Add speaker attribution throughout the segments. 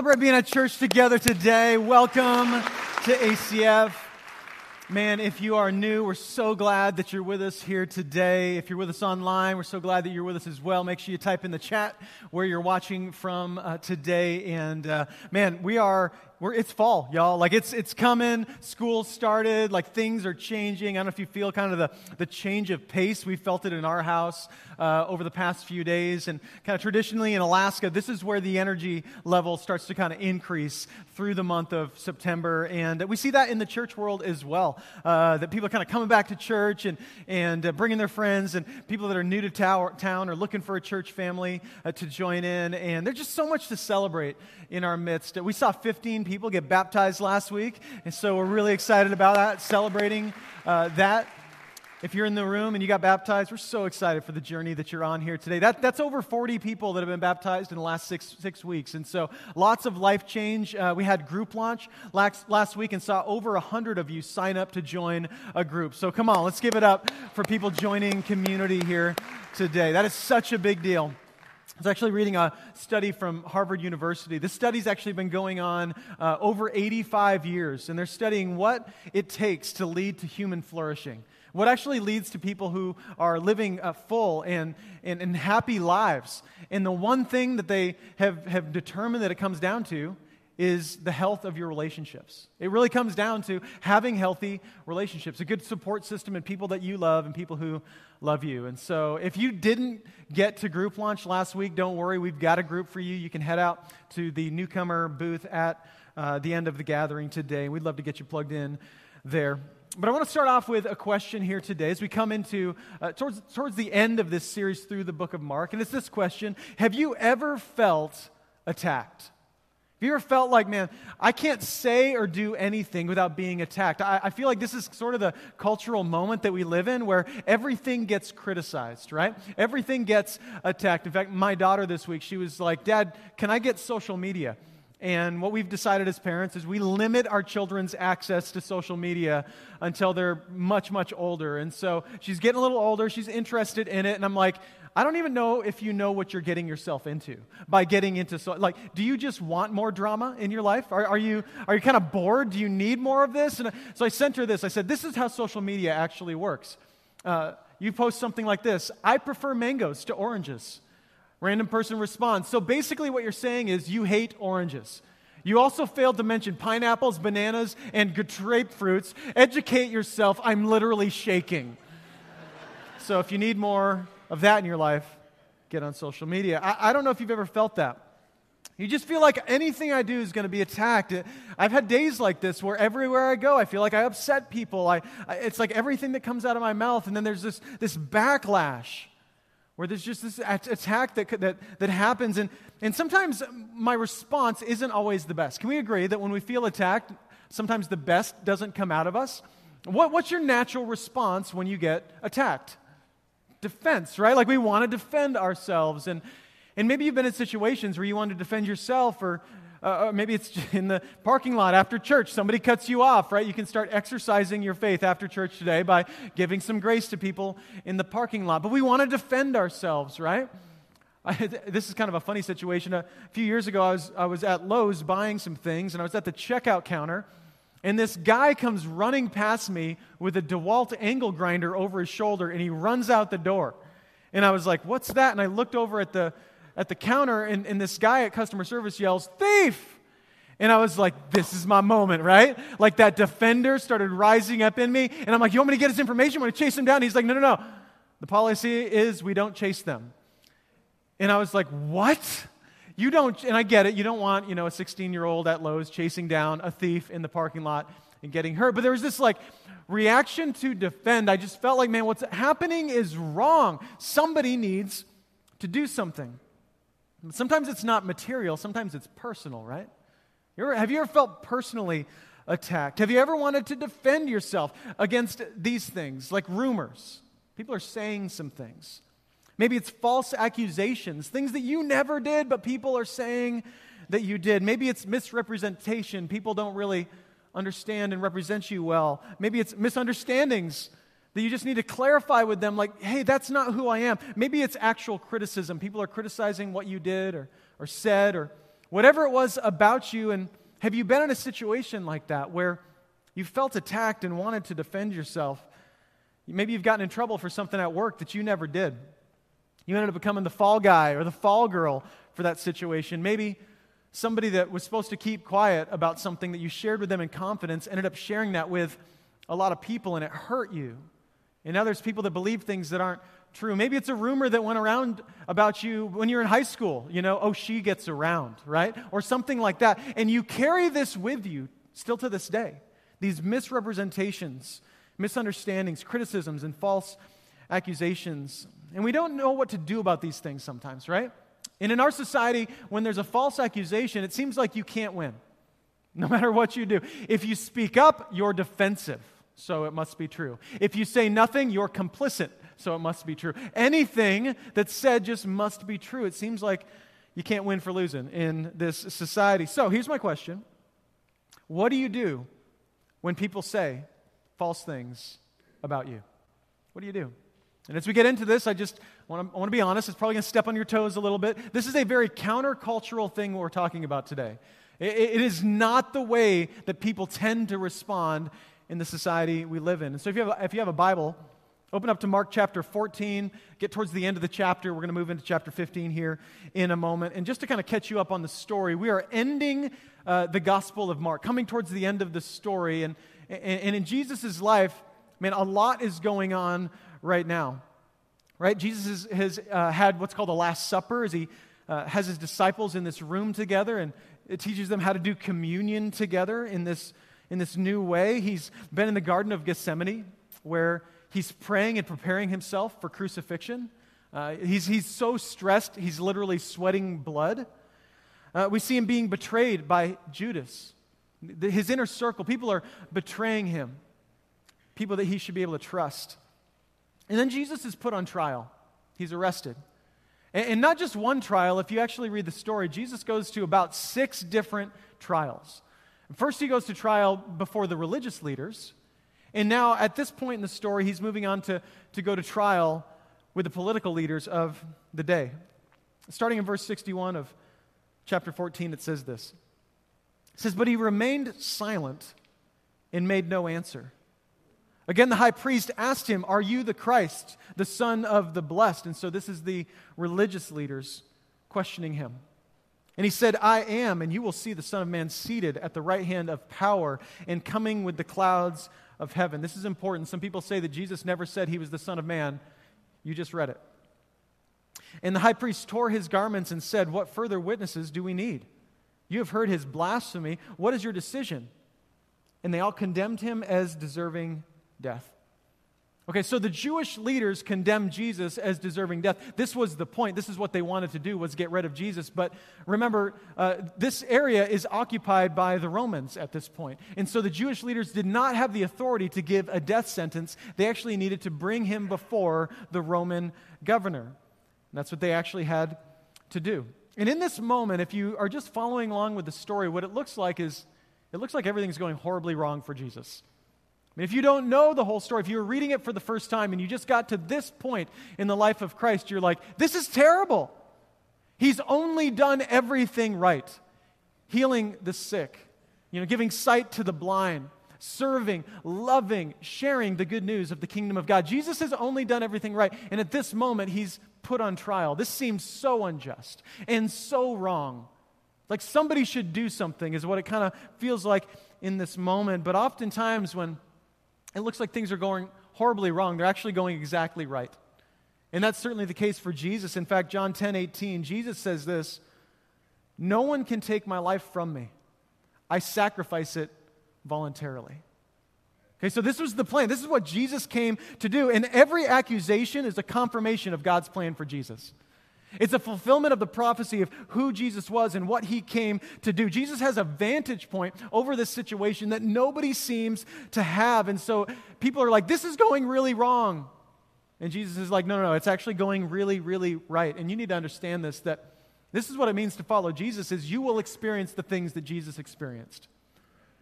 Speaker 1: celebrate being at church together today. Welcome to ACF. Man, if you are new, we're so glad that you're with us here today. If you're with us online, we're so glad that you're with us as well. Make sure you type in the chat where you're watching from uh, today. And uh, man, we are we're, it's fall, y'all. Like it's it's coming. School started. Like things are changing. I don't know if you feel kind of the the change of pace. We felt it in our house uh, over the past few days, and kind of traditionally in Alaska, this is where the energy level starts to kind of increase through the month of September, and we see that in the church world as well. Uh, that people are kind of coming back to church and and uh, bringing their friends, and people that are new to tower, town are looking for a church family uh, to join in, and there's just so much to celebrate in our midst. We saw 15 people get baptized last week, and so we're really excited about that, celebrating uh, that. If you're in the room and you got baptized, we're so excited for the journey that you're on here today. That, that's over 40 people that have been baptized in the last six, six weeks. And so lots of life change. Uh, we had group launch last, last week and saw over 100 of you sign up to join a group. So come on, let's give it up for people joining community here today. That is such a big deal. I was actually reading a study from Harvard University. This study's actually been going on uh, over 85 years, and they're studying what it takes to lead to human flourishing. What actually leads to people who are living uh, full and, and, and happy lives. And the one thing that they have, have determined that it comes down to is the health of your relationships. It really comes down to having healthy relationships, a good support system, and people that you love and people who love you. And so, if you didn't get to group launch last week, don't worry. We've got a group for you. You can head out to the newcomer booth at uh, the end of the gathering today. We'd love to get you plugged in there. But I want to start off with a question here today as we come into uh, towards, towards the end of this series through the book of Mark. And it's this question Have you ever felt attacked? Have you ever felt like, man, I can't say or do anything without being attacked? I, I, feel like this is sort of the cultural moment that we live in where everything gets criticized, right? Everything gets attacked. In fact, my daughter this week, she was like, Dad, can I get social media? And what we've decided as parents is we limit our children's access to social media until they're much, much older. And so she's getting a little older, she's interested in it, and I'm like, I don't even know if you know what you're getting yourself into by getting into so like do you just want more drama in your life? Are, are you are you kind of bored? Do you need more of this? And so I sent her this. I said, "This is how social media actually works." Uh, you post something like this: "I prefer mangoes to oranges." Random person responds. So basically, what you're saying is you hate oranges. You also failed to mention pineapples, bananas, and grapefruits. Educate yourself. I'm literally shaking. so if you need more, of that in your life, get on social media. I, I don't know if you've ever felt that. You just feel like anything I do is going to be attacked. I've had days like this where everywhere I go, I feel like I upset people. I, I, it's like everything that comes out of my mouth, and then there's this, this backlash where there's just this attack that, that, that happens. And, and sometimes my response isn't always the best. Can we agree that when we feel attacked, sometimes the best doesn't come out of us? What, what's your natural response when you get attacked? defense, right? Like we want to defend ourselves. And, and maybe you've been in situations where you want to defend yourself, or, uh, or maybe it's in the parking lot after church. Somebody cuts you off, right? You can start exercising your faith after church today by giving some grace to people in the parking lot. But we want to defend ourselves, right? I, this is kind of a funny situation. A few years ago, I was, I was at Lowe's buying some things, and I was at the checkout counter and this guy comes running past me with a DeWalt angle grinder over his shoulder and he runs out the door. And I was like, What's that? And I looked over at the, at the counter and, and this guy at customer service yells, Thief! And I was like, This is my moment, right? Like that defender started rising up in me. And I'm like, You want me to get his information? I'm going to chase him down. And he's like, No, no, no. The policy is we don't chase them. And I was like, What? You don't, and I get it, you don't want, you know, a 16 year old at Lowe's chasing down a thief in the parking lot and getting hurt. But there was this like reaction to defend. I just felt like, man, what's happening is wrong. Somebody needs to do something. Sometimes it's not material, sometimes it's personal, right? You have you ever felt personally attacked? Have you ever wanted to defend yourself against these things, like rumors? People are saying some things. Maybe it's false accusations, things that you never did, but people are saying that you did. Maybe it's misrepresentation. People don't really understand and represent you well. Maybe it's misunderstandings that you just need to clarify with them, like, hey, that's not who I am. Maybe it's actual criticism. People are criticizing what you did or, or said or Whatever it was about you, and have you been in a situation like that where you felt attacked and wanted to defend yourself? Maybe you've gotten in trouble for something at work that you never did. You ended up becoming the fall guy or the fall girl for that situation. Maybe somebody that was supposed to keep quiet about something that you shared with them in confidence ended up sharing that with a lot of people and it hurt you. And now there's people that believe things that aren't true. Maybe it's a rumor that went around about you when you're in high school. You know, oh, she gets around, right? Or something like that. And you carry this with you still to this day. These misrepresentations, misunderstandings, criticisms, and false accusations. And we don't know what to do about these things sometimes, right? And in our society, when there's a false accusation, it seems like you can't win, no matter what you do. If you speak up, you're defensive, so it must be true. If you say nothing, you're complicit, so it must be true. Anything that's said just must be true. It seems like you can't win for losing in this society. So here's my question What do you do when people say false things about you? What do you do? And as we get into this, I just want to, want to be honest, it's probably going to step on your toes a little bit. This is a very countercultural thing we're talking about today. it, it is not the way that people tend to respond in the society we live in. And so if you have, if you have a Bible, open up to Mark chapter 14, get towards the end of the chapter. We're going to move into chapter 15 here in a moment. And just to kind of catch you up on the story, we are ending uh, the Gospel of Mark, coming towards the end of the story. And, and, and in Jesus' life, man, a lot is going on right now. Right? Jesus has, has uh, had what's called the Last Supper as he uh, has his disciples in this room together and it teaches them how to do communion together in this, in this new way. He's been in the Garden of Gethsemane where he's praying and preparing himself for crucifixion. Uh, he's, he's so stressed, he's literally sweating blood. Uh, we see him being betrayed by Judas. His inner circle, people are betraying him, people that he should be able to trust. And then Jesus is put on trial. He's arrested. And, and not just one trial, if you actually read the story, Jesus goes to about six different trials. First, he goes to trial before the religious leaders. And now, at this point in the story, he's moving on to, to go to trial with the political leaders of the day. Starting in verse 61 of chapter 14, it says this It says, But he remained silent and made no answer. Again, the high priest asked him, Are you the Christ, the Son of the Blessed? And so this is the religious leaders questioning him. And he said, I am, and you will see the Son of Man seated at the right hand of power and coming with the clouds of heaven. This is important. Some people say that Jesus never said he was the Son of Man. You just read it. And the high priest tore his garments and said, What further witnesses do we need? You have heard his blasphemy. What is your decision? And they all condemned him as deserving death. Okay, so the Jewish leaders condemned Jesus as deserving death. This was the point. This is what they wanted to do was get rid of Jesus. But remember, uh, this area is occupied by the Romans at this point. And so the Jewish leaders did not have the authority to give a death sentence. They actually needed to bring him before the Roman governor. And that's what they actually had to do. And in this moment, if you are just following along with the story, what it looks like is it looks like everything's going horribly wrong for Jesus. I mean, if you don't know the whole story, if you're reading it for the first time and you just got to this point in the life of Christ, you're like, this is terrible. He's only done everything right healing the sick, you know, giving sight to the blind, serving, loving, sharing the good news of the kingdom of God. Jesus has only done everything right. And at this moment, he's put on trial. This seems so unjust and so wrong. Like somebody should do something, is what it kind of feels like in this moment. But oftentimes, when it looks like things are going horribly wrong. They're actually going exactly right. And that's certainly the case for Jesus. In fact, John 10 18, Jesus says this No one can take my life from me. I sacrifice it voluntarily. Okay, so this was the plan. This is what Jesus came to do. And every accusation is a confirmation of God's plan for Jesus. It's a fulfillment of the prophecy of who Jesus was and what he came to do. Jesus has a vantage point over this situation that nobody seems to have. And so people are like, this is going really wrong. And Jesus is like, no, no, no, it's actually going really, really right. And you need to understand this that this is what it means to follow Jesus is you will experience the things that Jesus experienced.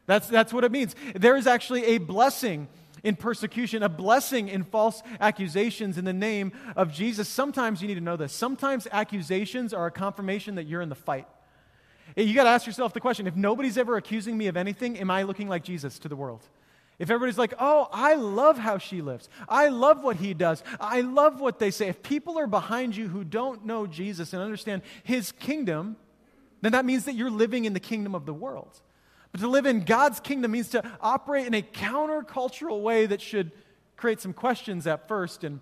Speaker 1: That's, that's what it means. There is actually a blessing in persecution, a blessing in false accusations in the name of Jesus. Sometimes you need to know this. Sometimes accusations are a confirmation that you're in the fight. You got to ask yourself the question if nobody's ever accusing me of anything, am I looking like Jesus to the world? If everybody's like, oh, I love how she lives, I love what he does, I love what they say, if people are behind you who don't know Jesus and understand his kingdom, then that means that you're living in the kingdom of the world. But to live in God's kingdom means to operate in a countercultural way that should create some questions at first and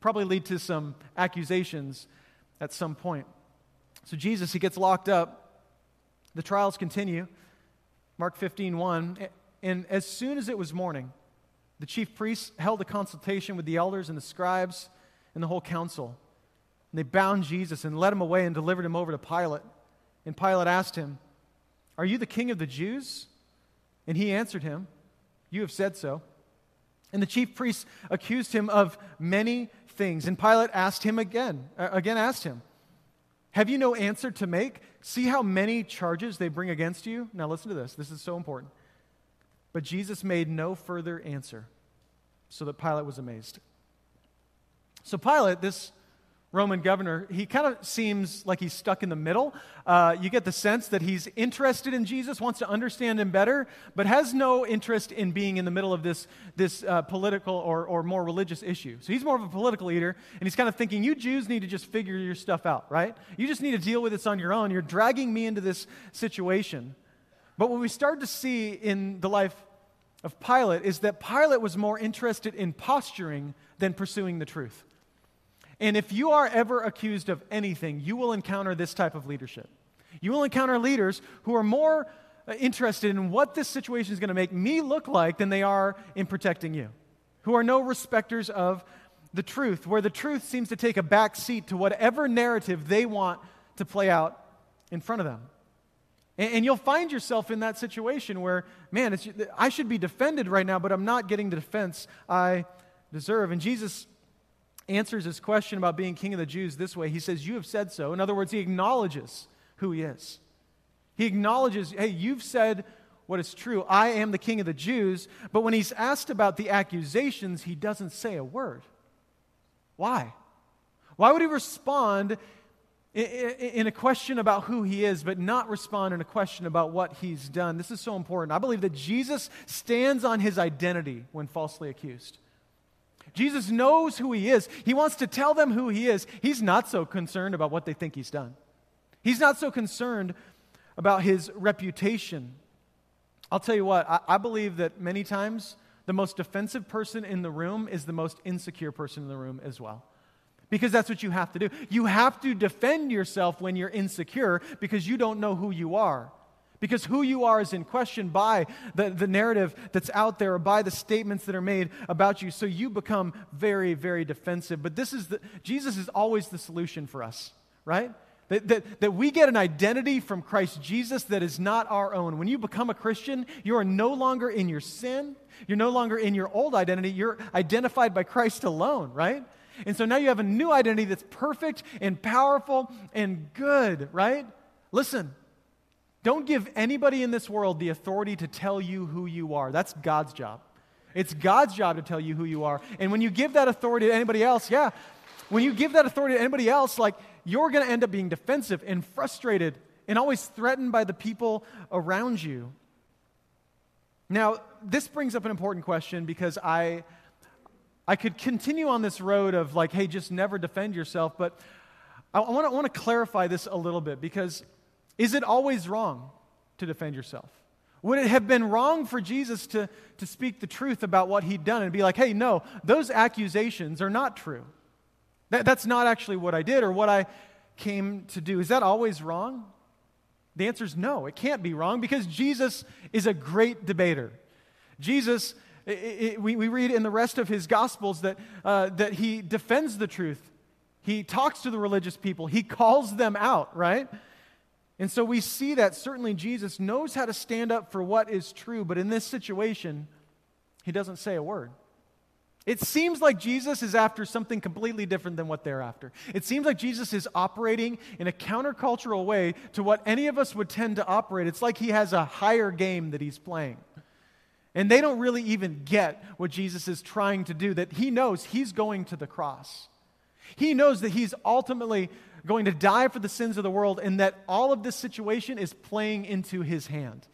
Speaker 1: probably lead to some accusations at some point. So Jesus, he gets locked up. The trials continue. Mark 15, 1. And as soon as it was morning, the chief priests held a consultation with the elders and the scribes and the whole council. And they bound Jesus and led him away and delivered him over to Pilate. And Pilate asked him, Are you the king of the Jews? And he answered him, You have said so. And the chief priests accused him of many things. And Pilate asked him again, uh, again asked him, Have you no answer to make? See how many charges they bring against you? Now listen to this. This is so important. But Jesus made no further answer, so that Pilate was amazed. So Pilate, this Roman governor, he kind of seems like he's stuck in the middle. Uh, you get the sense that he's interested in Jesus, wants to understand him better, but has no interest in being in the middle of this, this uh, political or, or more religious issue. So he's more of a political leader, and he's kind of thinking, you Jews need to just figure your stuff out, right? You just need to deal with this on your own. You're dragging me into this situation. But what we start to see in the life of Pilate is that Pilate was more interested in posturing than pursuing the truth. And if you are ever accused of anything, you will encounter this type of leadership. You will encounter leaders who are more uh, interested in what this situation is going to make me look like than they are in protecting you, who are no respecters of the truth, where the truth seems to take a back seat to whatever narrative they want to play out in front of them. And, and you'll find yourself in that situation where, man, I should be defended right now, but I'm not getting the defense I deserve. And Jesus answers his question about being king of the Jews this way. He says, You have said so. In other words, he acknowledges who he is. He acknowledges, Hey, you've said what is true. I am the king of the Jews. But when he's asked about the accusations, he doesn't say a word. Why? Why would he respond in a question about who he is, but not respond in a question about what he's done? This is so important. I believe that Jesus stands on his identity when falsely accused. Jesus knows who he is. He wants to tell them who he is. He's not so concerned about what they think he's done, he's not so concerned about his reputation. I'll tell you what, I, I believe that many times the most defensive person in the room is the most insecure person in the room as well. Because that's what you have to do. You have to defend yourself when you're insecure because you don't know who you are because who you are is in question by the, the narrative that's out there or by the statements that are made about you. So you become very, very defensive. But this is the, Jesus is always the solution for us, right? That, that, that we get an identity from Christ Jesus that is not our own. When you become a Christian, you are no longer in your sin. You're no longer in your old identity. You're identified by Christ alone, right? And so now you have a new identity that's perfect and powerful and good, right? Listen, don't give anybody in this world the authority to tell you who you are. That's God's job. It's God's job to tell you who you are. And when you give that authority to anybody else, yeah, when you give that authority to anybody else, like you're going to end up being defensive and frustrated and always threatened by the people around you. Now, this brings up an important question because I I could continue on this road of like, hey, just never defend yourself, but I want to, clarify this a little bit because is it always wrong to defend yourself? Would it have been wrong for Jesus to, to speak the truth about what he'd done and be like, hey, no, those accusations are not true? That, that's not actually what I did or what I came to do. Is that always wrong? The answer is no, it can't be wrong because Jesus is a great debater. Jesus, it, it, we, we read in the rest of his Gospels that, uh, that he defends the truth. He talks to the religious people, he calls them out, right? And so we see that certainly Jesus knows how to stand up for what is true, but in this situation, he doesn't say a word. It seems like Jesus is after something completely different than what they're after. It seems like Jesus is operating in a countercultural way to what any of us would tend to operate. It's like he has a higher game that he's playing. And they don't really even get what Jesus is trying to do, that he knows he's going to the cross. He knows that he's ultimately going to die for the sins of the world, and that all of this situation is playing into his hand,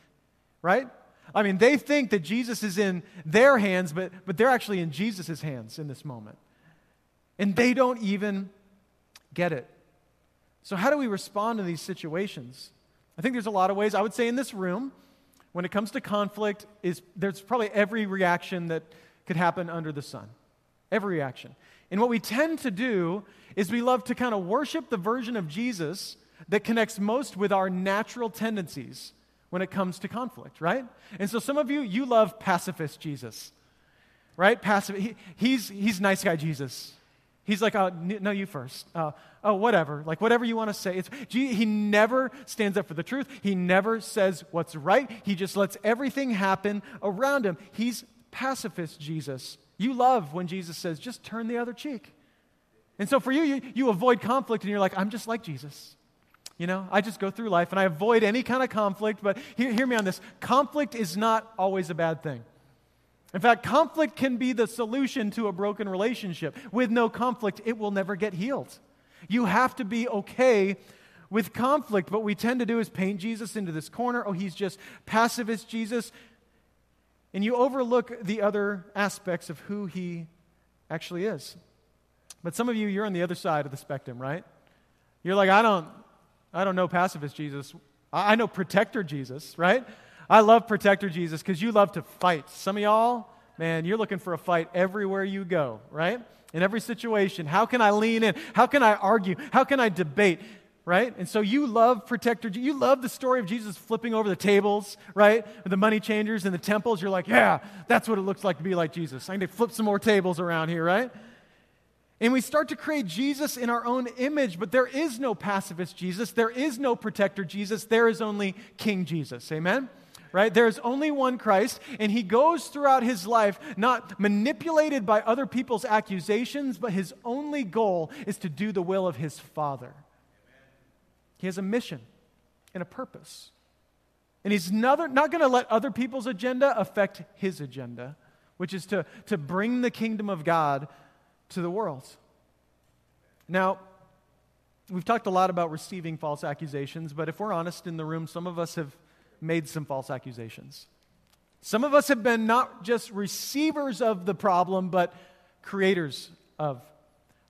Speaker 1: right? I mean, they think that Jesus is in their hands, but, but they're actually in Jesus' hands in this moment. And they don't even get it. So, how do we respond to these situations? I think there's a lot of ways. I would say in this room, when it comes to conflict, is there's probably every reaction that could happen under the sun. Every reaction. And what we tend to do is we love to kind of worship the version of Jesus that connects most with our natural tendencies when it comes to conflict, right? And so some of you, you love pacifist Jesus, right? Passive, he, he's, he's nice guy Jesus. He's like, oh, no, you first. Uh, oh, whatever. Like, whatever you want to say. It's, he never stands up for the truth. He never says what's right. He just lets everything happen around him. He's pacifist Jesus. You love when Jesus says, just turn the other cheek. And so for you, you, you avoid conflict and you're like, I'm just like Jesus. You know, I just go through life and I avoid any kind of conflict, but hear, hear me on this. Conflict is not always a bad thing. In fact, conflict can be the solution to a broken relationship. With no conflict, it will never get healed. You have to be okay with conflict. What we tend to do is paint Jesus into this corner. Oh, he's just pacifist Jesus. And you overlook the other aspects of who he actually is. But some of you, you're on the other side of the spectrum, right? You're like, I don't, I don't know pacifist Jesus. I know protector Jesus, right? I love Protector Jesus because you love to fight. Some of y'all, man, you're looking for a fight everywhere you go, right? In every situation. How can I lean in? How can I argue? How can I debate? Right? And so you love Protector. You love the story of Jesus flipping over the tables, right? The money changers in the temples. You're like, yeah, that's what it looks like to be like Jesus. I need to flip some more tables around here, right? And we start to create Jesus in our own image, but there is no pacifist Jesus. There is no protector Jesus. There is only King Jesus. Amen? right? There's only one Christ, and he goes throughout his life not manipulated by other people's accusations, but his only goal is to do the will of his Father. He has a mission and a purpose. And he's not, not going to let other people's agenda affect his agenda, which is to, to bring the kingdom of God to the world. Now, we've talked a lot about receiving false accusations, but if we're honest in the room, some of us have made some false accusations. Some of us have been not just receivers of the problem, but creators of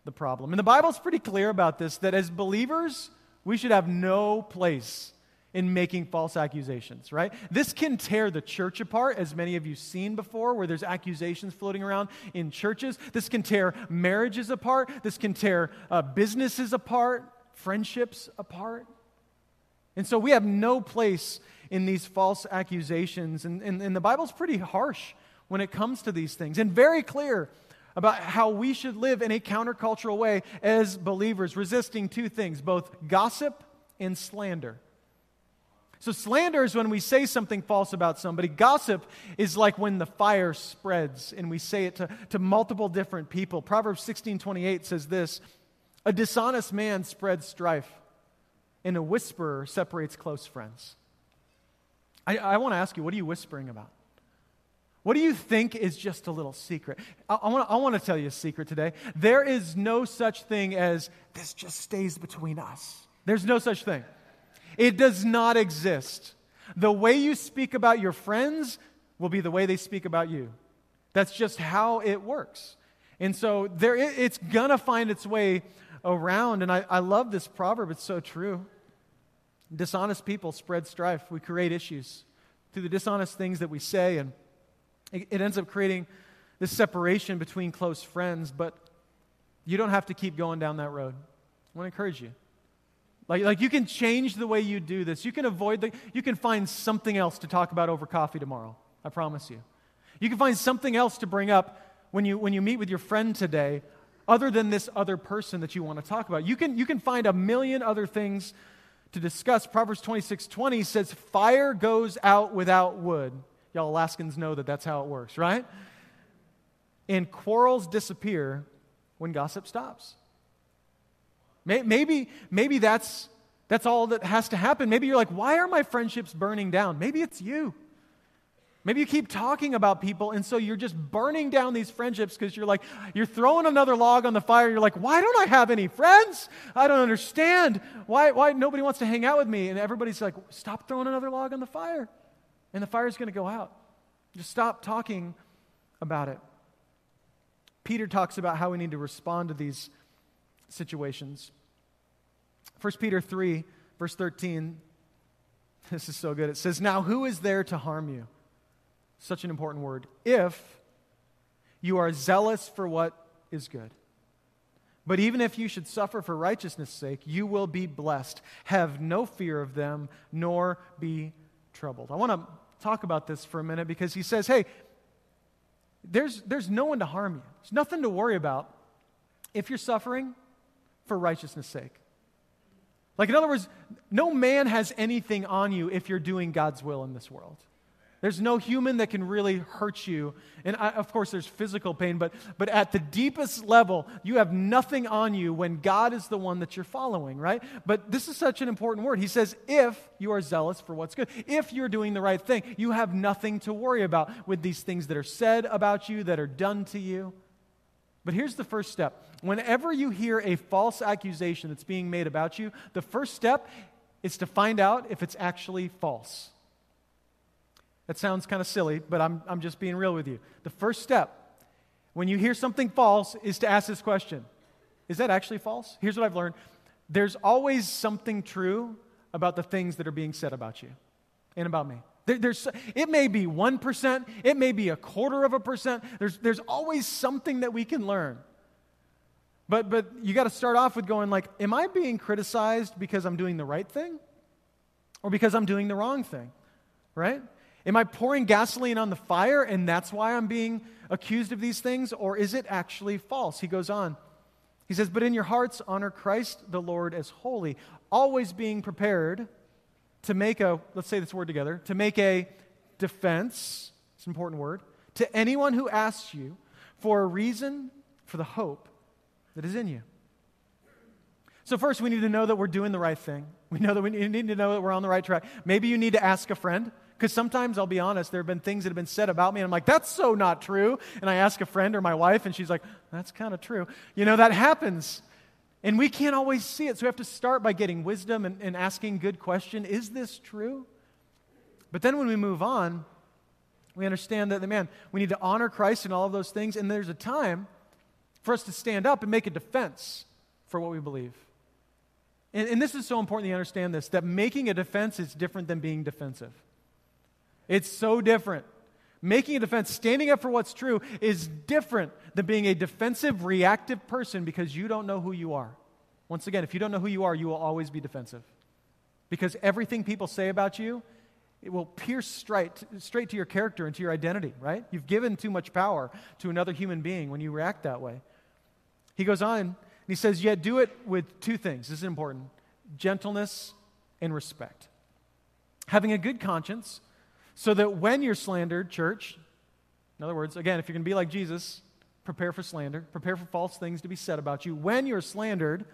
Speaker 1: the problem. And the Bible's pretty clear about this that as believers, we should have no place in making false accusations, right? This can tear the church apart, as many of you have seen before, where there's accusations floating around in churches. This can tear marriages apart. This can tear uh, businesses apart, friendships apart. And so we have no place in these false accusations. And, and, and the Bible's pretty harsh when it comes to these things and very clear about how we should live in a countercultural way as believers, resisting two things both gossip and slander. So, slander is when we say something false about somebody. Gossip is like when the fire spreads and we say it to, to multiple different people. Proverbs 16 28 says this A dishonest man spreads strife, and a whisperer separates close friends. I, I want to ask you, what are you whispering about? What do you think is just a little secret? I, I, want, to tell you a secret today. There is no such thing as this just stays between us. There's no such thing. It does not exist. The way you speak about your friends will be the way they speak about you. That's just how it works. And so there, it's going to find its way around. And I, I love this proverb, it's so true. Dishonest people spread strife. We create issues through the dishonest things that we say, and it, it ends up creating this separation between close friends. But you don't have to keep going down that road. I want to encourage you. Like, like you can change the way you do this. You can avoid the, you can find something else to talk about over coffee tomorrow. I promise you. You can find something else to bring up when you, when you meet with your friend today other than this other person that you want to talk about. You can, you can find a million other things to discuss. Proverbs 26 20 says, Fire goes out without wood. Y'all Alaskans know that that's how it works, right? And quarrels disappear when gossip stops. Maybe, maybe that's, that's all that has to happen. Maybe you're like, why are my friendships burning down? Maybe it's you. Maybe you keep talking about people, and so you're just burning down these friendships because you're like, you're throwing another log on the fire. You're like, why don't I have any friends? I don't understand. Why, why nobody wants to hang out with me? And everybody's like, stop throwing another log on the fire, and the fire's going to go out. Just stop talking about it. Peter talks about how we need to respond to these situations. 1 Peter 3, verse 13, this is so good. It says, Now who is there to harm you? such an important word, if you are zealous for what is good. But even if you should suffer for righteousness' sake, you will be blessed. Have no fear of them, nor be troubled. I want to talk about this for a minute because he says, hey, there's, there's no one to harm you. There's nothing to worry about if you're suffering for righteousness' sake. Like, in other words, no man has anything on you if you're doing God's will in this world. There's no human that can really hurt you. And I, of course, there's physical pain, but, but at the deepest level, you have nothing on you when God is the one that you're following, right? But this is such an important word. He says, if you are zealous for what's good, if you're doing the right thing, you have nothing to worry about with these things that are said about you, that are done to you. But here's the first step. Whenever you hear a false accusation that's being made about you, the first step is to find out if it's actually false. That sounds kind of silly, but I'm, I'm just being real with you. The first step when you hear something false is to ask this question Is that actually false? Here's what I've learned there's always something true about the things that are being said about you and about me. There, there's, it may be 1%, it may be a quarter of a percent. There's, there's always something that we can learn. But, but you got to start off with going like, am I being criticized because I'm doing the right thing? Or because I'm doing the wrong thing? Right? Am I pouring gasoline on the fire and that's why I'm being accused of these things? Or is it actually false? He goes on. He says, But in your hearts, honor Christ the Lord as holy, always being prepared to make a, let's say this word together, to make a defense, it's an important word, to anyone who asks you for a reason for the hope that is in you. So, first, we need to know that we're doing the right thing. We know that we need to know that we're on the right track. Maybe you need to ask a friend. Because sometimes I'll be honest, there have been things that have been said about me, and I'm like, that's so not true. And I ask a friend or my wife, and she's like, that's kind of true. You know, that happens. And we can't always see it. So we have to start by getting wisdom and, and asking good question is this true? But then when we move on, we understand that, man, we need to honor Christ in all of those things. And there's a time for us to stand up and make a defense for what we believe. And, and this is so important to understand this that making a defense is different than being defensive. It's so different. Making a defense, standing up for what's true, is different than being a defensive, reactive person because you don't know who you are. Once again, if you don't know who you are, you will always be defensive. Because everything people say about you, it will pierce straight, straight to your character and to your identity, right? You've given too much power to another human being when you react that way. He goes on and he says, Yet do it with two things. This is important gentleness and respect. Having a good conscience so that when you're slandered, church, in other words, again, if you're going to be like Jesus, prepare for slander, prepare for false things to be said about you. When you're slandered,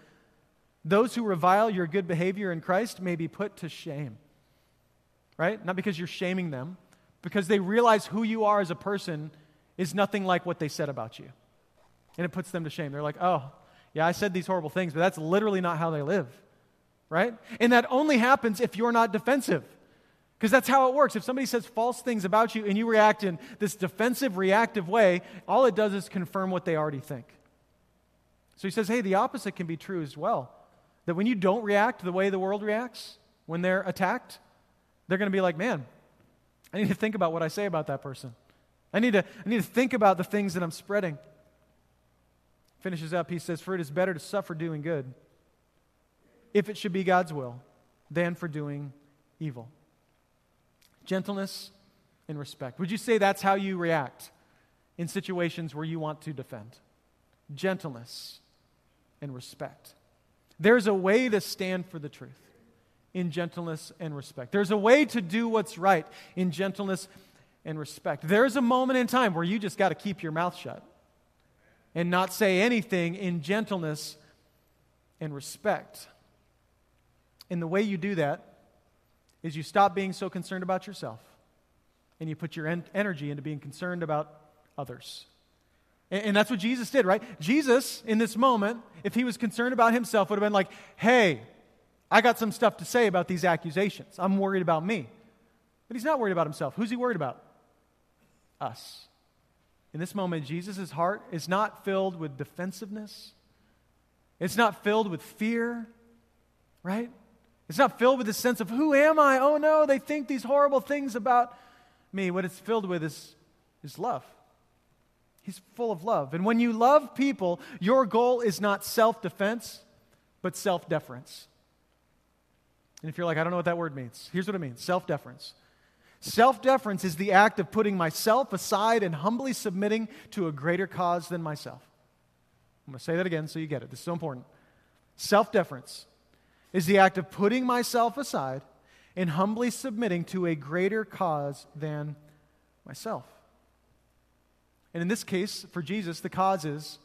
Speaker 1: those who revile your good behavior in Christ may be put to shame. Right? Not because you're shaming them, because they realize who you are as a person is nothing like what they said about you. And it puts them to shame. They're like, oh, yeah, I said these horrible things, but that's literally not how they live. Right? And that only happens if you're not defensive. Because that's how it works. If somebody says false things about you and you react in this defensive, reactive way, all it does is confirm what they already think. So he says, hey, the opposite can be true as well. That when you don't react the way the world reacts, when they're attacked, they're going to be like, man, I need to think about what I say about that person. I need, to, I need to think about the things that I'm spreading. Finishes up, he says, For it is better to suffer doing good, if it should be God's will, than for doing evil gentleness, and respect. Would you say that's how you react in situations where you want to defend? Gentleness and respect. There's a way to stand for the truth in gentleness and respect. There's a way to do what's right in gentleness and respect. There's a moment in time where you just got to keep your mouth shut and not say anything in gentleness and respect. And the way you do that is you stop being so concerned about yourself and you put your en- energy into being concerned about others. And, and that's what Jesus did, right? Jesus, in this moment, if he was concerned about himself, would have been like, hey, I got some stuff to say about these accusations. I'm worried about me. But he's not worried about himself. Who's he worried about? Us. In this moment, Jesus' heart is not filled with defensiveness, it's not filled with fear, right? It's not filled with the sense of, who am I? Oh no, they think these horrible things about me. What it's filled with is, is love. He's full of love. And when you love people, your goal is not self defense, but self deference. And if you're like, I don't know what that word means, here's what it means self deference. Self deference is the act of putting myself aside and humbly submitting to a greater cause than myself. I'm going to say that again so you get it. This is so important. Self deference is the act of putting myself aside and humbly submitting to a greater cause than myself. And in this case, for Jesus, the cause is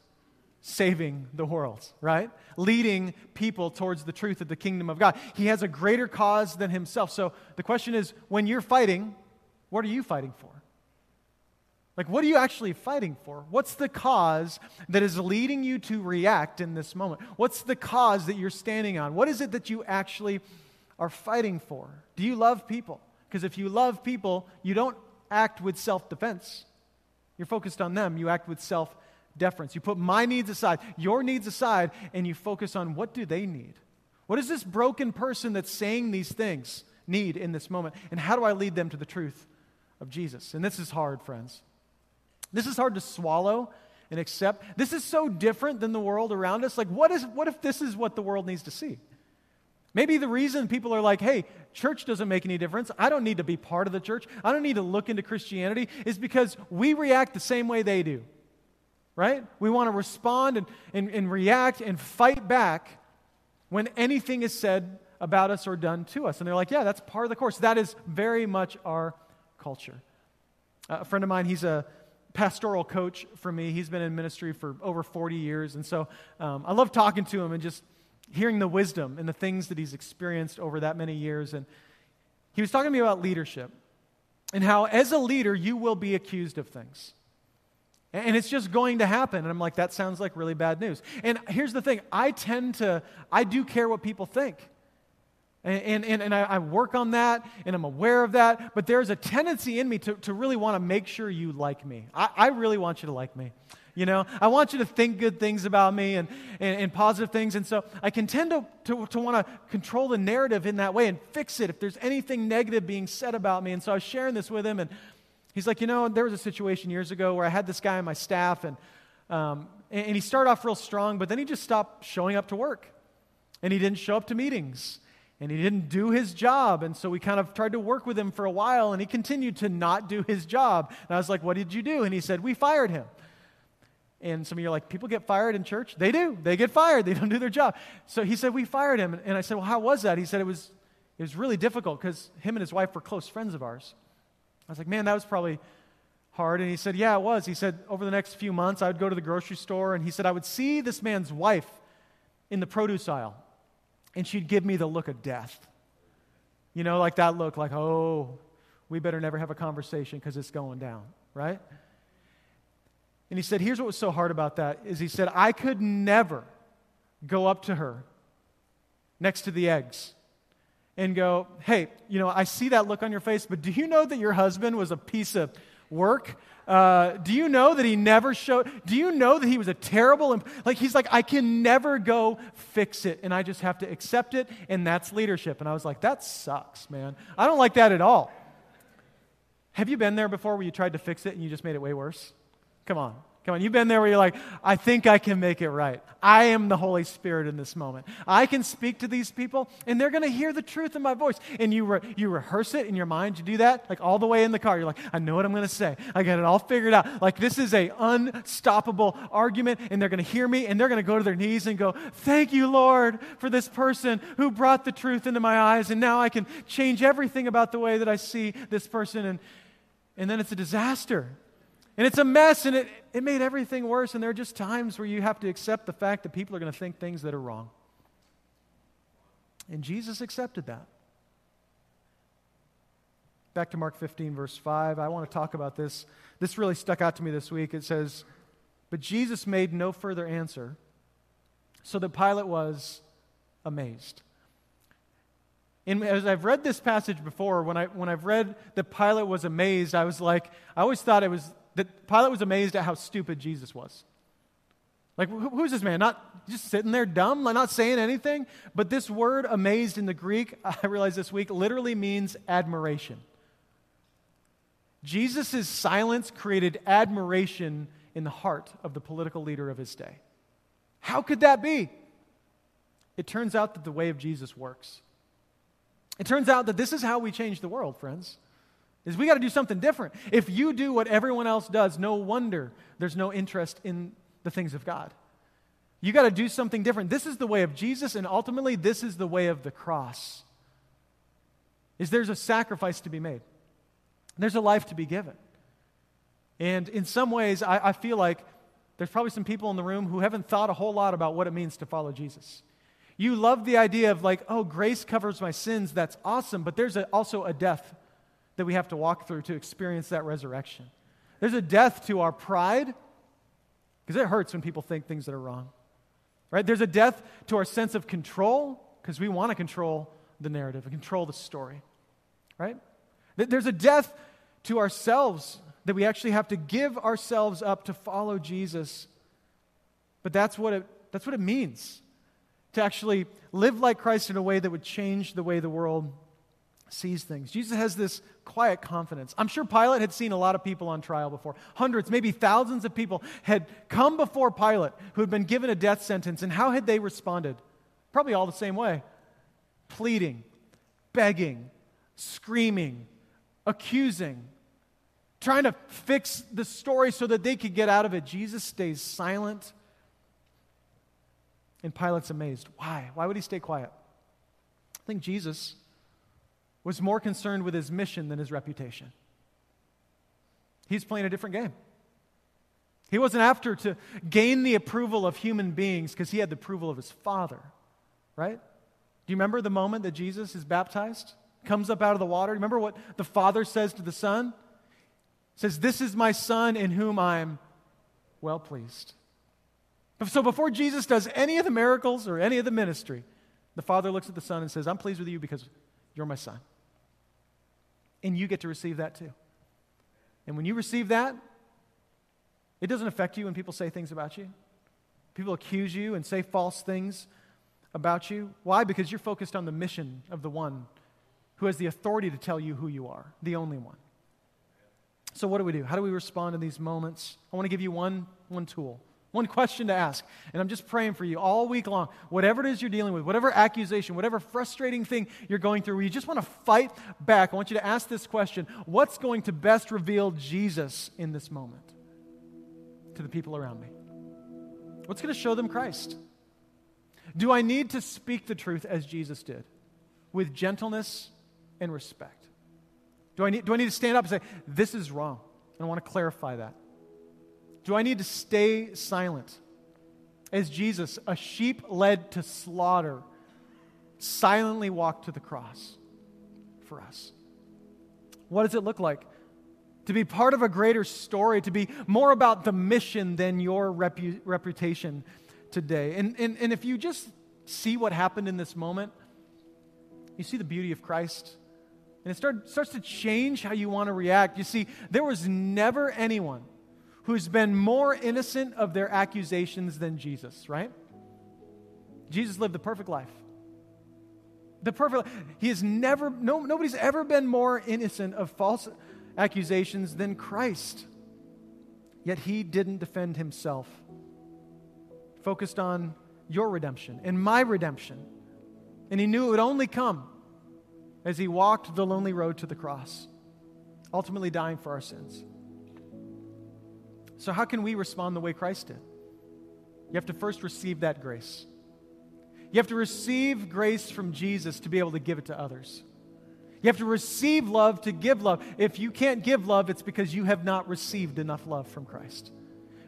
Speaker 1: saving the world, right? Leading people towards the truth of the kingdom of God. He has a greater cause than himself. So the question is when you're fighting, what are you fighting for? Like, what are you actually fighting for? What's the cause that is leading you to react in this moment? What's the cause that you're standing on? What is it that you actually are fighting for? Do you love people? Because if you love people, you don't act with self defense. You're focused on them, you act with self deference. You put my needs aside, your needs aside, and you focus on what do they need? What does this broken person that's saying these things need in this moment? And how do I lead them to the truth of Jesus? And this is hard, friends. This is hard to swallow and accept. This is so different than the world around us. Like, what, is, what if this is what the world needs to see? Maybe the reason people are like, hey, church doesn't make any difference. I don't need to be part of the church. I don't need to look into Christianity, is because we react the same way they do right? We want to respond and, and, and react and fight back when anything is said about us or done to us. And they're like, yeah, that's part of the course. That is very much our culture. A friend of mine, he's a pastoral coach for me. He's been in ministry for over 40 years. And so um, I love talking to him and just hearing the wisdom and the things that he's experienced over that many years. And he was talking to me about leadership and how, as a leader, you will be accused of things. And it's just going to happen. And I'm like, that sounds like really bad news. And here's the thing I tend to, I do care what people think. And, and, and I, I, work on that, and I'm aware of that. But there's a tendency in me to, to really want to make sure you like me. I, I really want you to like me. You know, I want you to think good things about me and, and, and positive things. And so I can tend to, to, to want to control the narrative in that way and fix it if there's anything negative being said about me. And so I was sharing this with him, and He's like, you know, there was a situation years ago where I had this guy on my staff, and, um, and, and he started off real strong, but then he just stopped showing up to work. And he didn't show up to meetings. And he didn't do his job. And so we kind of tried to work with him for a while, and he continued to not do his job. And I was like, What did you do? And he said, We fired him. And some of you are like, People get fired in church? They do. They get fired. They don't do their job. So he said, We fired him. And I said, Well, how was that? He said, It was, it was really difficult because him and his wife were close friends of ours. I was like, man, that was probably hard. And he said, yeah, it was. He said, over the next few months, I would go to the grocery store, and he said, I would see this man's wife in the produce aisle, and she'd give me the look of death. You know, like that look, like, oh, we better never have a conversation because it's going down, right? And he said, here's what was so hard about that is he said, I could never go up to her next to the eggs and go, hey, you know, I see that look on your face, but do you know that your husband was a piece of work? Uh, do you know that he never showed? Do you know that he was a terrible? Imp- like he's like, I can never go fix it, and I just have to accept it, and that's leadership. And I was like, that sucks, man. I don't like that at all. Have you been there before where you tried to fix it and you just made it way worse? Come on. Come on, you've been there where you're like, I think I can make it right. I am the Holy Spirit in this moment. I can speak to these people, and they're going to hear the truth in my voice. And you, re- you rehearse it in your mind. You do that, like all the way in the car. You're like, I know what I'm going to say. I got it all figured out. Like this is a unstoppable argument, and they're going to hear me, and they're going to go to their knees and go, Thank you, Lord, for this person who brought the truth into my eyes, and now I can change everything about the way that I see this person. And, and then it's a disaster. And it's a mess, and it, it made everything worse. And there are just times where you have to accept the fact that people are going to think things that are wrong. And Jesus accepted that. back to Mark 15, verse 5. I want to talk about this. This really stuck out to me this week. It says, But Jesus made no further answer, so that Pilate was amazed. And as I've read this passage before, when, I, when I've read that Pilate was amazed, I was like, I always thought it was that Pilate was amazed at how stupid Jesus was. Like, who's this man? Not just sitting there dumb, like not saying anything? But this word amazed in the Greek, I realized this week, literally means admiration. Jesus' silence created admiration in the heart of the political leader of his day. How could that be? It turns out that the way of Jesus works. It turns out that this is how we change the world, friends. Is we got to do something different. If you do what everyone else does, no wonder there's no interest in the things of God. You got to do something different. This is the way of Jesus and ultimately this is the way of the cross. Is there's a sacrifice to be made. There's a life to be given. And in some ways, I, I feel like there's probably some people in the room who haven't thought a whole lot about what it means to follow Jesus. You love the idea of, like, oh, grace covers my sins. That's awesome. But there's a, also a death that we have to walk through to experience that resurrection. There's a death to our pride, because it hurts when people think things that are wrong. Right? There's a death to our sense of control, because we want to control the narrative and control the story. Right? There's a death to ourselves that we actually have to give ourselves up to follow Jesus. But that's what it, that's what it means to actually live like Christ in a way that would change the way the world sees things. Jesus has this quiet confidence. I'm sure Pilate had seen a lot of people on trial before. Hundreds, maybe thousands of people had come before Pilate who had been given a death sentence. And how had they responded? Probably all the same way pleading, begging, screaming, accusing, trying to fix the story so that they could get out of it. Jesus stays silent and Pilate's amazed. Why? Why would he stay quiet? I think Jesus was more concerned with his mission than his reputation. He's playing a different game. He wasn't after to gain the approval of human beings because he had the approval of his Father, right? Do you remember the moment that Jesus is baptized? Comes up out of the water. Remember what the Father says to the Son? says, This is my Son in whom I'm well pleased. So before Jesus does any of the miracles or any of the ministry, the Father looks at the Son and says, I'm pleased with you because you're my Son. And you get to receive that too. And when you receive that, it doesn't affect you when people say things about you. People accuse you and say false things about you. Why? Because you're focused on the mission of the one who has the authority to tell you who you are, the only one. So, what do we do? How do we respond in these moments? I want to give you one, one tool. One question to ask. And I'm just praying for you all week long. Whatever it is you're dealing with, whatever accusation, whatever frustrating thing you're going through, where you just want to fight back, I want you to ask this question What's going to best reveal Jesus in this moment to the people around me? What's going to show them Christ? Do I need to speak the truth as Jesus did, with gentleness and respect? Do I need, do I need to stand up and say, This is wrong? And I want to clarify that. Do I need to stay silent? As Jesus, a sheep led to slaughter, silently walked to the cross for us. What does it look like? To be part of a greater story, to be more about the mission than your repu- reputation today. And, and, and if you just see what happened in this moment, you see the beauty of Christ. And it start, starts to change how you want to react. You see, there was never anyone who's been more innocent of their accusations than Jesus, right? Jesus lived the perfect life. The perfect he has never no nobody's ever been more innocent of false accusations than Christ. Yet he didn't defend himself. Focused on your redemption and my redemption. And he knew it would only come as he walked the lonely road to the cross, ultimately dying for our sins. So, how can we respond the way Christ did? You have to first receive that grace. You have to receive grace from Jesus to be able to give it to others. You have to receive love to give love. If you can't give love, it's because you have not received enough love from Christ.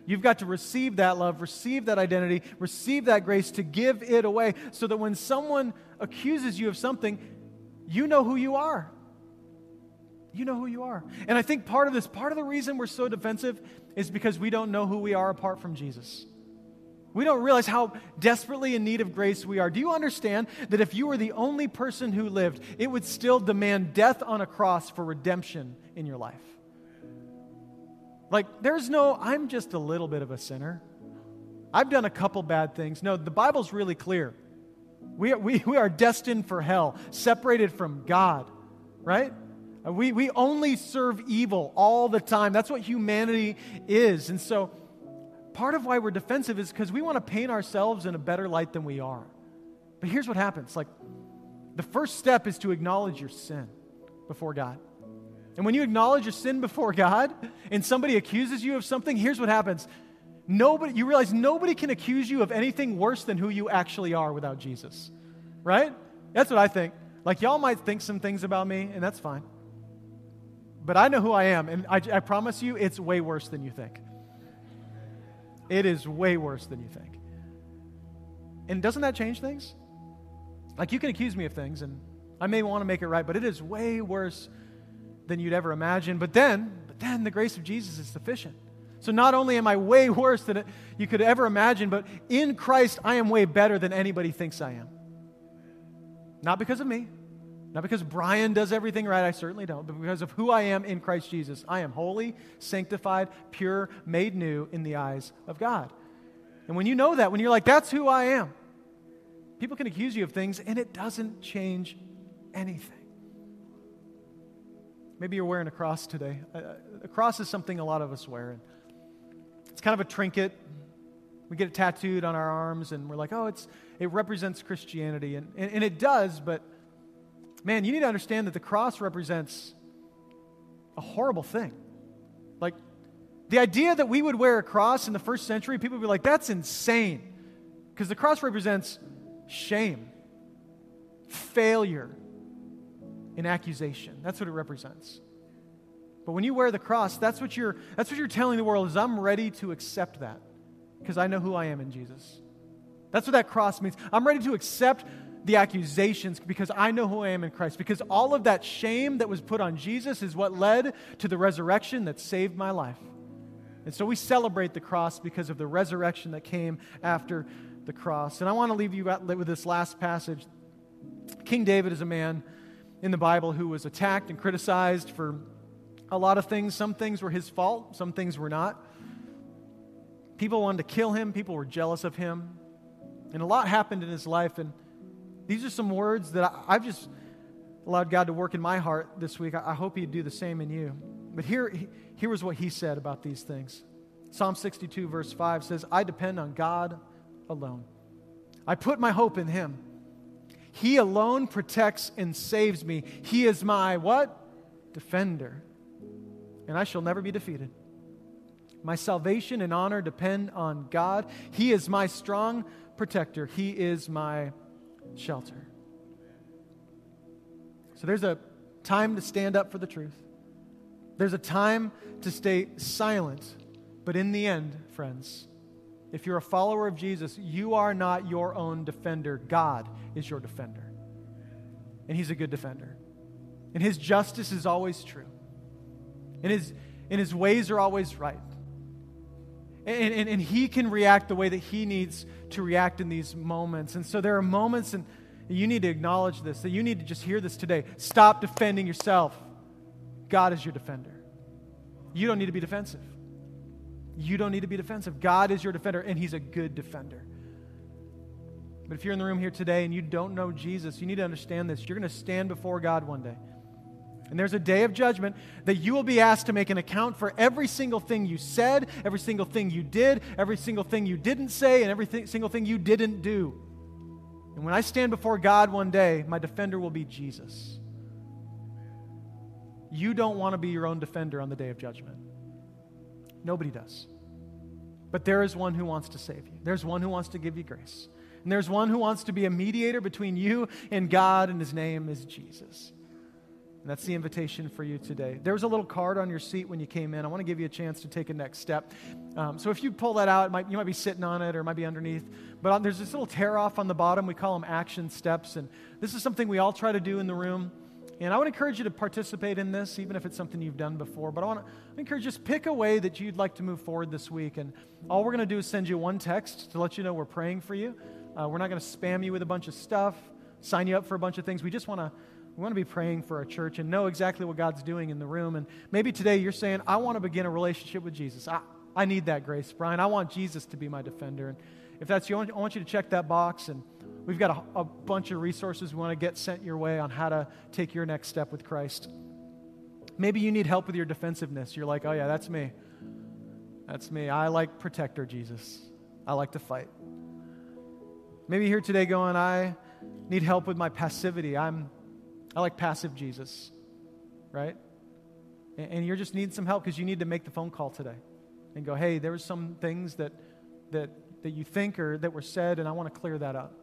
Speaker 1: You've got to receive that love, receive that identity, receive that grace to give it away so that when someone accuses you of something, you know who you are. You know who you are. And I think part of this, part of the reason we're so defensive is because we don't know who we are apart from Jesus. We don't realize how desperately in need of grace we are. Do you understand that if you were the only person who lived, it would still demand death on a cross for redemption in your life? Like, there's no, I'm just a little bit of a sinner. I've done a couple bad things. No, the Bible's really clear. We are, we, we are destined for hell, separated from God, right? We, we only serve evil all the time. That's what humanity is. And so, part of why we're defensive is because we want to paint ourselves in a better light than we are. But here's what happens like, the first step is to acknowledge your sin before God. And when you acknowledge your sin before God and somebody accuses you of something, here's what happens. Nobody, you realize nobody can accuse you of anything worse than who you actually are without Jesus. Right? That's what I think. Like, y'all might think some things about me, and that's fine. But I know who I am, and I, I promise you, it's way worse than you think. It is way worse than you think. And doesn't that change things? Like, you can accuse me of things, and I may want to make it right, but it is way worse than you'd ever imagine. But then, but then the grace of Jesus is sufficient. So not only am I way worse than you could ever imagine, but in Christ I am way better than anybody thinks I am. Not because of me, not because Brian does everything right, I certainly don't, but because of who I am in Christ Jesus. I am holy, sanctified, pure, made new in the eyes of God. And when you know that, when you're like, that's who I am, people can accuse you of things and it doesn't change anything. Maybe you're wearing a cross today. A cross is something a lot of us wear. It's kind of a trinket. We get it tattooed on our arms and we're like, oh, it's, it represents Christianity. And, and, and it does, but man, you need to understand that the cross represents a horrible thing. Like, the idea that we would wear a cross in the first century, people would be like, that's insane. Because the cross represents shame, failure, and accusation. That's what it represents. But when you wear the cross, that's what you're, that's what you're telling the world is I'm ready to accept that because I know who I am in Jesus. That's what that cross means. I'm ready to accept the accusations because I know who I am in Christ. Because all of that shame that was put on Jesus is what led to the resurrection that saved my life. And so we celebrate the cross because of the resurrection that came after the cross. And I want to leave you with this last passage. King David is a man in the Bible who was attacked and criticized for a lot of things. Some things were his fault, some things were not. People wanted to kill him, people were jealous of him. And a lot happened in his life. And these are some words that I, have just allowed God to work in my heart this week. I, I hope He'd do the same in you. But here, here was what He said about these things Psalm 62, verse 5 says, I depend on God alone. I put my hope in Him. He alone protects and saves me. He is my what? Defender. And I shall never be defeated. My salvation and honor depend on God. He is my strong protector. He is my shelter. So there's a time to stand up for the truth. There's a time to stay silent. But in the end, friends, if you're a follower of Jesus, you are not your own defender. God is your defender. And He's a good defender. And His justice is always true. And His, and his ways are always right. And, and, and he can react the way that he needs to react in these moments. And so there are moments, and you need to acknowledge this, that you need to just hear this today. Stop defending yourself. God is your defender. You don't need to be defensive. You don't need to be defensive. God is your defender, and He's a good defender. But if you're in the room here today and you don't know Jesus, you need to understand this. You're going to stand before God one day. And there's a day of judgment that you will be asked to make an account for every single thing you said, every single thing you did, every single thing you didn't say, and every th- single thing you didn't do. And when I stand before God one day, my defender will be Jesus. You don't want to be your own defender on the day of judgment. Nobody does. But there is one who wants to save you, there's one who wants to give you grace. And there's one who wants to be a mediator between you and God, and his name is Jesus. And that's the invitation for you today. There was a little card on your seat when you came in. I want to give you a chance to take a next step. Um, so if you pull that out, might, you might be sitting on it or it might be underneath. But there's this little tear off on the bottom. We call them action steps. And this is something we all try to do in the room. And I would encourage you to participate in this, even if it's something you've done before. But I want to encourage you just pick a way that you'd like to move forward this week. And all we're going to do is send you one text to let you know we're praying for you. Uh, we're not going to spam you with a bunch of stuff, sign you up for a bunch of things. We just want to we want to be praying for our church and know exactly what God's doing in the room. And maybe today you're saying, I want to begin a relationship with Jesus. I, I need that grace, Brian. I want Jesus to be my defender. And if that's you, I want you to check that box. And we've got a, a bunch of resources we want to get sent your way on how to take your next step with Christ. Maybe you need help with your defensiveness. You're like, oh, yeah, that's me. That's me. I like protector Jesus. I like to fight. Maybe here today going, I need help with my passivity. I'm I like passive Jesus, right? And, and you're just needing some help because you need to make the phone call today and go, hey, there were some things that, that, that you think or that were said, and I want to clear that up.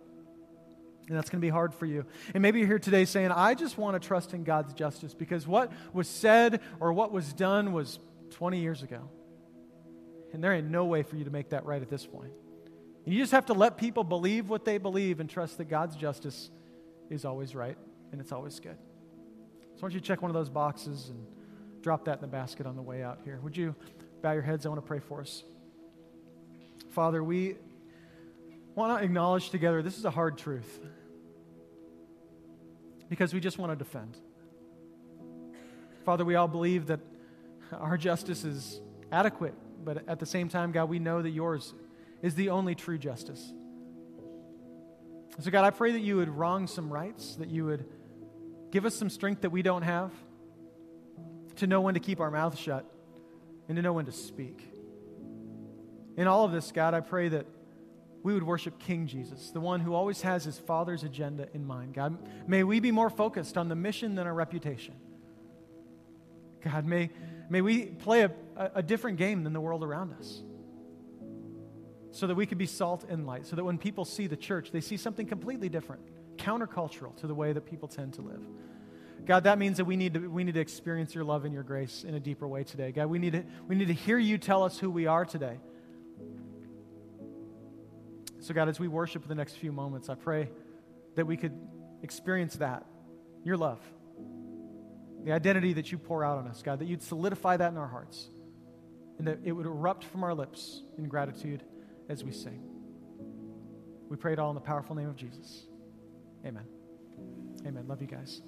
Speaker 1: And that's going to be hard for you. And maybe you're here today saying, I just want to trust in God's justice because what was said or what was done was 20 years ago. And there ain't no way for you to make that right at this point. And you just have to let people believe what they believe and trust that God's justice is always right and it's always good. So, why don't you check one of those boxes and drop that in the basket on the way out here? Would you bow your heads? I want to pray for us. Father, we want to acknowledge together this is a hard truth because we just want to defend. Father, we all believe that our justice is adequate, but at the same time, God, we know that yours is the only true justice. So, God, I pray that you would wrong some rights, that you would Give us some strength that we don't have to know when to keep our mouth shut and to know when to speak. In all of this, God, I pray that we would worship King Jesus, the one who always has his Father's agenda in mind. God, may we be more focused on the mission than our reputation. God, may, may we play a, a different game than the world around us so that we could be salt and light, so that when people see the church, they see something completely different countercultural to the way that people tend to live. God, that means that we need to, we need to experience your love and your grace in a deeper way today. God, we need, to, we need to hear you tell us who we are today. So, God, as we worship for the next few moments, I pray that we could experience that, your love, the identity that you pour out on us, God, that you'd solidify that in our hearts, and that it would erupt from our lips in gratitude as we sing. We pray it all in the powerful name of Jesus. Amen. Amen. Love you guys.